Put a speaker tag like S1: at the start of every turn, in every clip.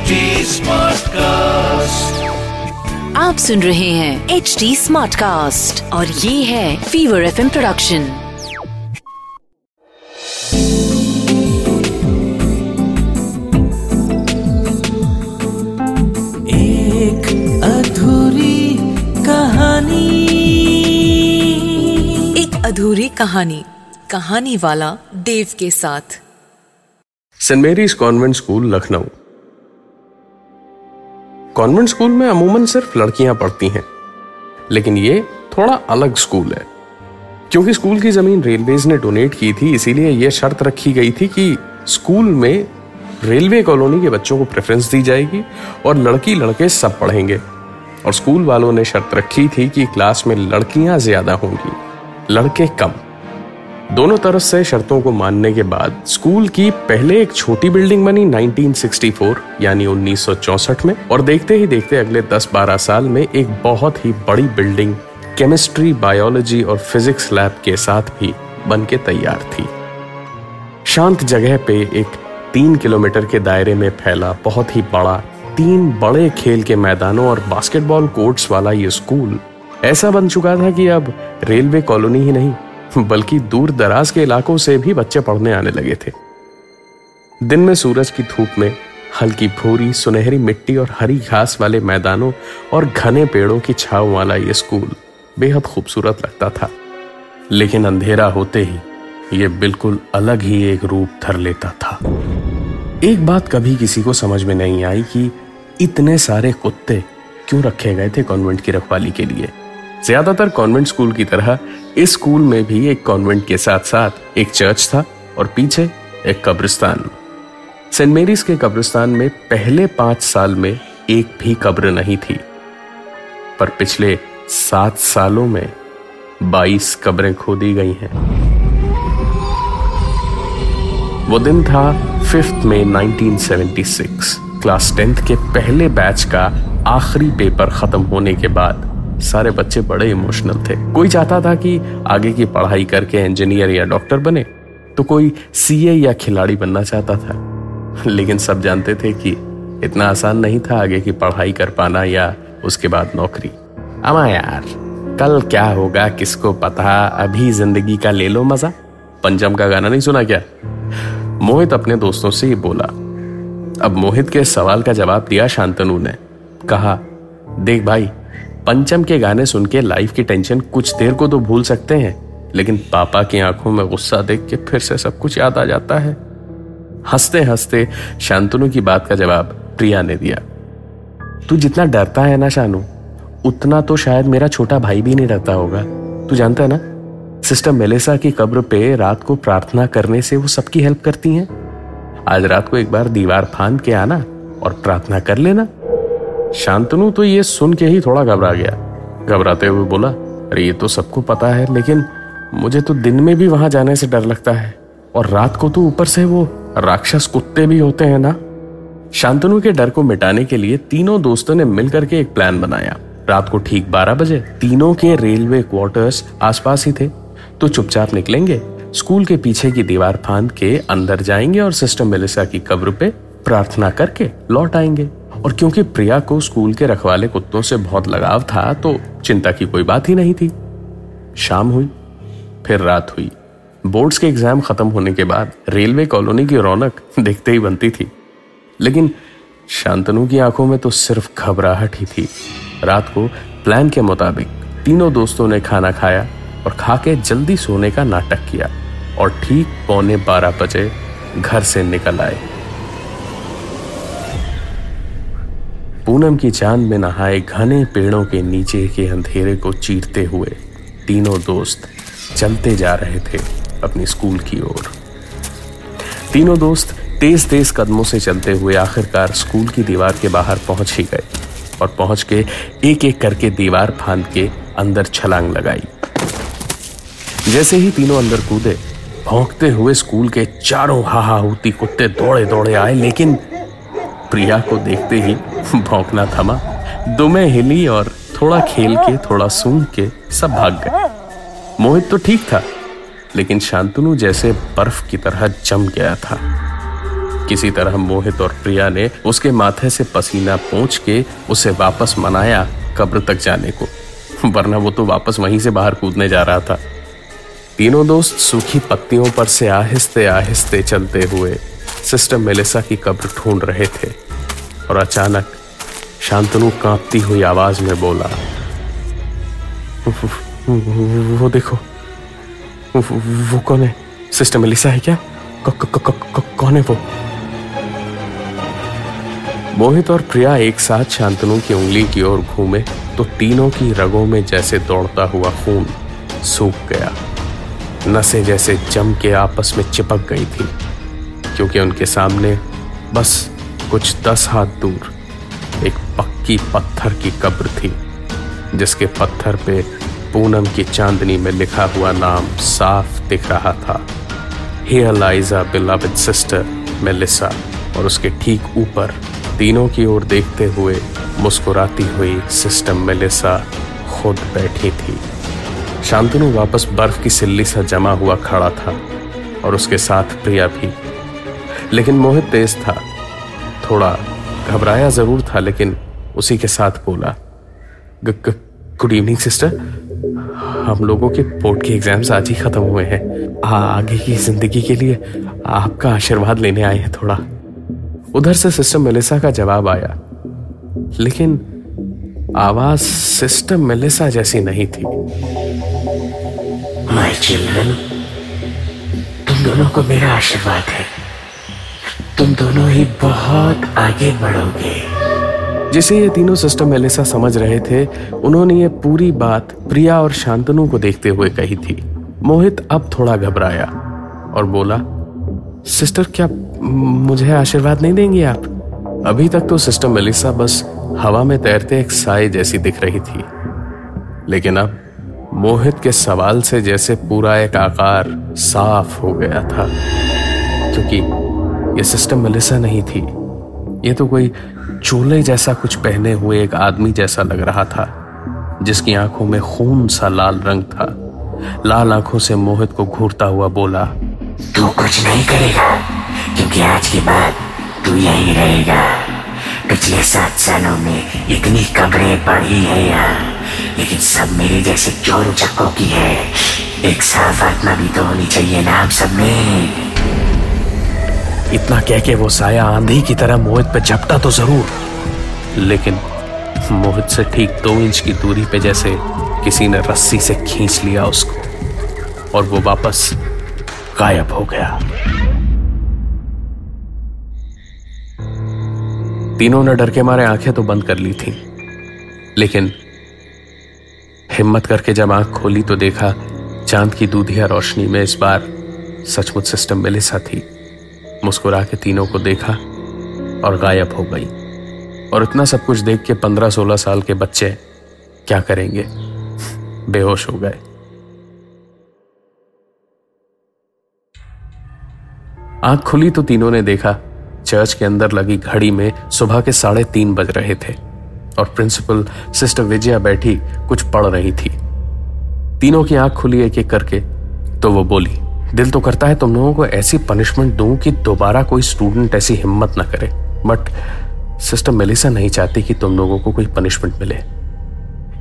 S1: HD Smartcast.
S2: आप सुन रहे हैं एच डी स्मार्ट कास्ट और ये है फीवर एफ़ प्रोडक्शन
S3: एक अधूरी कहानी।
S2: एक अधूरी कहानी कहानी वाला देव के साथ।
S4: Saint Mary's convent school Lucknow convent school में अमूमन सिर्फ़ लड़कियाँ पढ़ती हैं। लेकिन ये थोड़ा अलग स्कूल है। क्योंकि स्कूल की ज़मीन रेलवेज ने डोनेट की थी, इसीलिए यह शर्त रखी गई थी कि स्कूल में रेलवे कॉलोनी के बच्चों को प्रेफरेंस दी जाएगी और लड़की लड़के सब पढ़ेंगे। और स्कूल वालों ने शर्त रखी थी कि क्लास में लड़कियाँ ज़्यादा होंगी, लड़के कम। दोनों तरफ़ से शर्तों को मानने के बाद स्कूल की पहले एक छोटी बिल्डिंग बनी 1964 यानी 1964 में, और देखते ही देखते अगले 10-12 साल में एक बहुत ही बड़ी बिल्डिंग, केमिस्ट्री, बायोलॉजी और फिजिक्स लैब के साथ भी बन के तैयार थी। शांत जगह पे एक तीन किलोमीटर के दायरे में फैला बहुत ही बड़ा तीन बड़े खेल के मैदानों और बास्केटबॉल कोर्ट्स वाला ये स्कूल। ऐसा बन चुका था कि अब रेलवे कॉलोनी ही नहीं बल्कि दूर दराज के इलाकों से भी बच्चे पढ़ने आने लगे थे। दिन में सूरज की धूप में हल्की भूरी, सुनहरी मिट्टी और हरी घास वाले मैदानों और घने पेड़ों की छाव वाला ये स्कूल बेहद खूबसूरत लगता था। लेकिन अंधेरा होते ही ये बिल्कुल अलग ही एक रूप धर लेता था। एक बात कभी किसी को समझ में नहीं आई कि इतने सारे कुत्ते क्यों रखे गए थे कॉन्वेंट की रखवाली के लिए? ज़्यादातर कॉन्वेंट स्कूल की तरह, इस स्कूल में भी एक कॉन्वेंट के साथ साथ एक चर्च था और पीछे एक कब्रिस्तान। सेंट मेरीज के कब्रिस्तान में पहले पाँच साल में एक भी कब्र नहीं थी। पर पिछले सात सालों में बाईस कब्रें खोदी गई हैं। वो दिन था फिफ्थ में 1976 क्लास टेंथ के पहले बैच का आखिरी पेपर खत्म होने के बाद सारे बच्चे बड़े इमोशनल थे। कोई चाहता था कि आगे की पढ़ाई करके इंजीनियर या डॉक्टर बने तो कोई सीए या खिलाड़ी बनना चाहता था। लेकिन सब जानते थे कि इतना आसान नहीं था आगे की पढ़ाई कर पाना या उसके बाद नौकरी। अमा यार, कल क्या होगा, किसको पता, अभी ज़िंदगी का ले लो मज़ा। पंचम का गाना नहीं सुना क्या? मोहित अपने दोस्तों से ही बोला। अब मोहित के सवाल का जवाब दिया शांतनु ने। कहा, देख भाई पंचम के गाने सुन के लाइफ की टेंशन कुछ देर को तो भूल सकते हैं, लेकिन पापा की आँखों में गुस्सा देख के फिर से सब कुछ याद आ जाता है। हँसते हँसते शांतनु की बात का जवाब प्रिया ने दिया। तू जितना डरता है ना शानू, उतना तो शायद मेरा छोटा भाई भी नहीं डरता होगा। तू जानता है ना, सिस्टर मेलेसा की कब्र पे रात को प्रार्थना करने से वो सबकी हेल्प करती हैं। आज रात को एक बार दीवार फांद के आना और प्रार्थना कर लेना। शांतनु तो ये सुन के ही थोड़ा घबरा गया। घबराते हुए बोला, अरे, ये तो सबको पता है, लेकिन मुझे तो दिन में भी वहाँ जाने से डर लगता है। और रात को तो ऊपर से वो राक्षस कुत्ते भी होते हैं ना? शांतनु के डर को मिटाने के लिए तीनों दोस्तों ने मिलकर के एक प्लान बनाया। रात को ठीक 12 बजे तीनों के रेलवे क्वार्टर्स आसपास ही थे। तो चुपचाप निकलेंगे, स्कूल के पीछे की दीवार फांद के अंदर जाएँगे और सिस्टर मेलिसा की कब्र पे प्रार्थना करके लौट आएँगे। और क्योंकि प्रिया को स्कूल के रखवाले कुत्तों से बहुत लगाव था तो चिंता की कोई बात ही नहीं थी। शाम हुई, फिर रात हुई। बोर्ड्स के एग्ज़ाम खत्म होने के बाद रेलवे कॉलोनी की रौनक देखते ही बनती थी। लेकिन शांतनु की आँखों में तो सिर्फ़ घबराहट ही थी। रात को प्लान के मुताबिक तीनों दोस्तों ने खाना खाया और खा के जल्दी सोने का नाटक किया और ठीक पौने बारह बजे घर से निकल आए। पूनम की चाँद में नहाए घने पेड़ों के नीचे के अंधेरे को चीरते हुए तीनों दोस्त चलते जा रहे थे अपनी स्कूल की ओर। तीनों दोस्त तेज तेज कदमों से चलते हुए आखिरकार स्कूल की दीवार के बाहर पहुँच ही गए और पहुँच के एक एक करके दीवार फांद के अंदर छलांग लगाई। जैसे ही तीनों अंदर कूदे, भौंकते हुए स्कूल के चारों हाहाहूती कुत्ते दौड़े दौड़े आए, लेकिन प्रिया को देखते ही भौंकना थमा। दुमे हिली और थोड़ा खेल के, थोड़ा सूंघ के सब भाग गए। मोहित तो ठीक था, लेकिन शांतनु जैसे बर्फ़ की तरह जम गया था। किसी तरह मोहित और प्रिया ने उसके माथे से पसीना पहुँच के उसे वापस मनाया कब्र तक जाने को, वरना वो तो वापस वहीं से बाहर कूदने जा रहा था। तीनों दोस्त सूखी पत्तियों पर से आहिस्ते आहिस्ते चलते हुए सिस्टर मेलेसा की कब्र ढूंढ रहे थे और अचानक शांतनु कांपती हुई आवाज़ में बोला, वो देखो, वो कौन है? सिस्टर मेलिसा है क्या? कौन है वो? मोहित और प्रिया एक साथ शांतनु की उंगली की ओर घूमे तो तीनों की रगों में जैसे दौड़ता हुआ खून सूख गया। नसें जैसे जम के आपस में चिपक गई थी। क्योंकि उनके सामने बस कुछ दस हाथ दूर एक पक्की पत्थर की कब्र थी, जिसके पत्थर पे पूनम की चांदनी में लिखा हुआ नाम साफ़ दिख रहा था। Here Liza beloved sister, Melissa, और उसके ठीक ऊपर तीनों की ओर देखते हुए मुस्कुराती हुई सिस्टम मेलिसा खुद बैठी थी। शांतनु वापस बर्फ़ की सिल्ली सा जमा हुआ खड़ा था, और उसके साथ प्रिया भी। लेकिन मोहित तेज था। थोड़ा घबराया ज़रूर था, लेकिन उसी के साथ बोला गुड इवनिंग सिस्टर हम लोगों के बोर्ड के एग्ज़ाम्स आज ही खत्म हुए हैं। आगे की ज़िंदगी के लिए आपका आशीर्वाद लेने आए हैं थोड़ा। उधर से सिस्टर मेलिसा का जवाब आया। लेकिन आवाज़ सिस्टर मेलिसा जैसी नहीं थी।
S1: माय चिल्ड्रन तुम दोनों को मेरा आशीर्वाद है। तुम दोनों ही बहुत आगे बढ़ोगे।
S4: जिसे ये तीनों सिस्टर मेलिसा समझ रहे थे, उन्होंने ये पूरी बात प्रिया और शांतनु को देखते हुए कही थी। मोहित अब थोड़ा घबराया और बोला, सिस्टर, क्या मुझे आशीर्वाद नहीं देंगे आप? अभी तक तो सिस्टर मेलिसा बस हवा में तैरते एक साय जैसी दिख रही थी। लेकिन अब मोहित के सवाल से जैसे पूरा एक आकार साफ़ हो गया था, क्योंकि यह सिस्टर मेलिसा नहीं थी। ये तो कोई चोले जैसा कुछ पहने हुए एक आदमी जैसा लग रहा था, जिसकी आँखों में खून सा लाल रंग था। लाल आँखों से मोहित को घूरता हुआ बोला,
S1: तू कुछ नहीं करेगा, क्योंकि आज के बाद तू यही रहेगा। पिछले सात सालों में इतनी कब्रें पड़ी है यहाँ लेकिन सब मेरे जैसे चोर चक्कों की है। एक साफ़ आत्मा भी तो होनी चाहिए ना आप सब में।
S4: इतना कह के वो साया आंधी की तरह मोहित पे झपटा तो ज़रूर। लेकिन मोहित से ठीक दो इंच की दूरी पे जैसे किसी ने रस्सी से खींच लिया उसको, और वो वापस गायब हो गया। तीनों ने डर के मारे आँखें तो बंद कर ली थी, लेकिन हिम्मत करके जब आँख खोली तो देखा चाँद की दूधिया रोशनी में इस बार सचमुच सिस्टम मेलिसा थी। मुस्कुरा के तीनों को देखा और गायब हो गई। और इतना सब कुछ देख के पंद्रह सोलह साल के बच्चे क्या करेंगे? बेहोश हो गए। आँख खुली तो तीनों ने देखा, चर्च के अंदर लगी घड़ी में सुबह के साढ़े तीन बज रहे थे और प्रिंसिपल सिस्टर विजया बैठी कुछ पढ़ रही थी। तीनों की आँख खुली एक एक करके तो वो बोली दिल तो करता है तुम लोगों को ऐसी पनिशमेंट दूँ कि दोबारा कोई स्टूडेंट ऐसी हिम्मत ना करे। बट सिस्टर मेलिसा नहीं चाहती कि तुम लोगों को कोई पनिशमेंट मिले।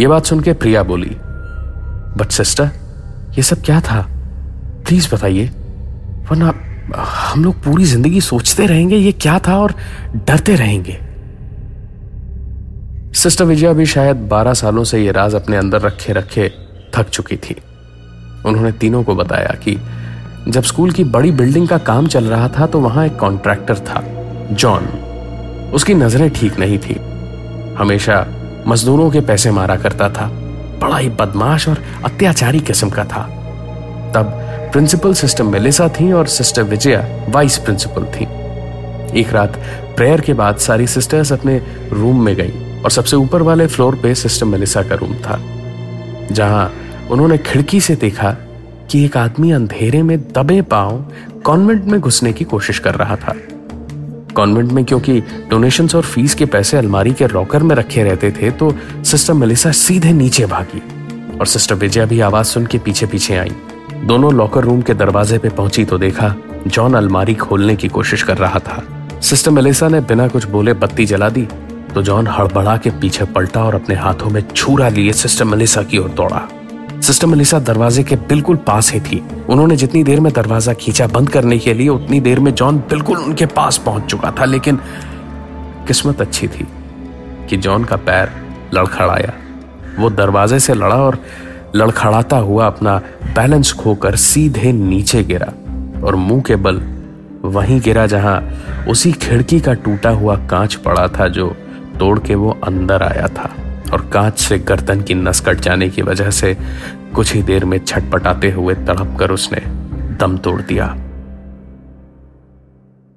S4: ये बात सुन के प्रिया बोली बट सिस्टर ये सब क्या था? प्लीज़ बताइए। वरना हम लोग पूरी ज़िंदगी सोचते रहेंगे, ये क्या था और डरते रहेंगे? सिस्टर विजया भी शायद बारह सालों से ये राज अपने अंदर रखे रखे थक चुकी थी। उन्होंने तीनों को बताया कि जब स्कूल की बड़ी बिल्डिंग का काम चल रहा था तो वहाँ एक कॉन्ट्रैक्टर था, जॉन। उसकी नज़रें ठीक नहीं थी। हमेशा मजदूरों के पैसे मारा करता था, बड़ा ही बदमाश और अत्याचारी किस्म का था। तब प्रिंसिपल सिस्टर मेलिसा थी और सिस्टर विजया वाइस प्रिंसिपल थी। एक रात प्रेयर के बाद सारी सिस्टर्स अपने रूम में गई और सबसे ऊपर वाले फ्लोर पे सिस्टर मेलिसा का रूम था, जहाँ उन्होंने खिड़की से देखा कि एक आदमी अंधेरे में दबे पाँव कॉन्वेंट में घुसने की कोशिश कर रहा था। कॉन्वेंट में क्योंकि डोनेशन और फ़ीस के पैसे अलमारी के रॉकर में रखे रहते थे तो सिस्टर मेलिसा सीधे नीचे भागी और सिस्टर विजया भी आवाज़ सुन के पीछे पीछे आई। दोनों लॉकर रूम के दरवाजे पे पहुँची तो देखा जॉन अलमारी खोलने की कोशिश कर रहा था। सिस्टर मेलेसा ने बिना कुछ बोले बत्ती जला दी तो जॉन हड़बड़ा के पीछे पलटा और अपने हाथों में छूरा लिए सिस्टर मलिसा की ओर दौड़ा। सिस्टर मलिसा दरवाजे के बिल्कुल पास ही थी। उन्होंने जितनी देर में दरवाज़ा खींचा बंद करने के लिए, उतनी देर में जॉन बिल्कुल उनके पास पहुँच चुका था, लेकिन किस्मत अच्छी थी कि जॉन का पैर लड़खड़ाया। वो दरवाजे से लड़ा और लड़खड़ाता हुआ अपना बैलेंस खोकर सीधे नीचे गिरा और मुँह के बल वहीं गिरा जहाँ उसी खिड़की का टूटा हुआ कांच पड़ा था जो तोड़ के वो अंदर आया था। और कांच से गर्दन की नस कट जाने की वजह से कुछ ही देर में छटपटाते हुए तड़प कर उसने दम तोड़ दिया।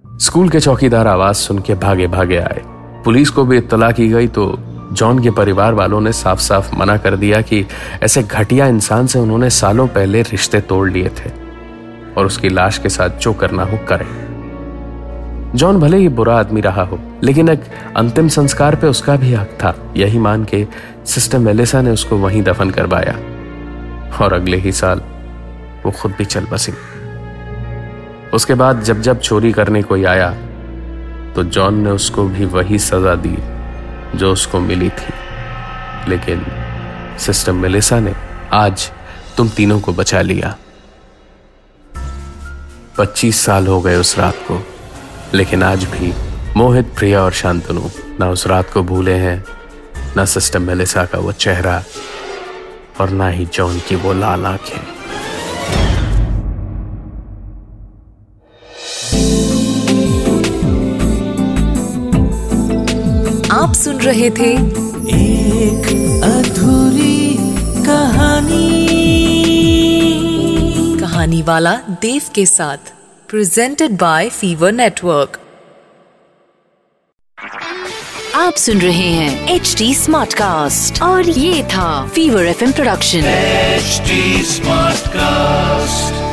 S4: स्कूल के चौकीदार आवाज़ सुन के भागे भागे आए। पुलिस को भी इत्तला की गई तो जॉन के परिवार वालों ने साफ़ साफ़ मना कर दिया कि ऐसे घटिया इंसान से उन्होंने सालों पहले रिश्ते तोड़ लिए थे और उसकी लाश के साथ जो करना हो करें। जॉन भले ही बुरा आदमी रहा हो, लेकिन एक अंतिम संस्कार पे उसका भी हक था। यही मान के सिस्टर मेलेसा ने उसको वहीं दफन करवाया। और अगले ही साल वो खुद भी चल बसी। उसके बाद जब जब चोरी करने कोई आया तो जॉन ने उसको भी वही सजा दी जो उसको मिली थी। लेकिन सिस्टर मेलेसा ने आज तुम तीनों को बचा लिया। पच्चीस साल हो गए उस रात को। लेकिन आज भी मोहित, प्रिया और शांतनु ना उस रात को भूले हैं, ना सिस्टर मेलेसा का वो चेहरा और ना ही जॉन की वो लाल आँखें।
S2: आप सुन रहे थे
S3: एक अधूरी कहानी।
S2: कहानी वाला देव के साथ। प्रेजेंटेड बाय फीवर नेटवर्क आप सुन रहे हैं एच डी स्मार्ट कास्ट और ये था Fever FM production
S5: HD smart Smartcast.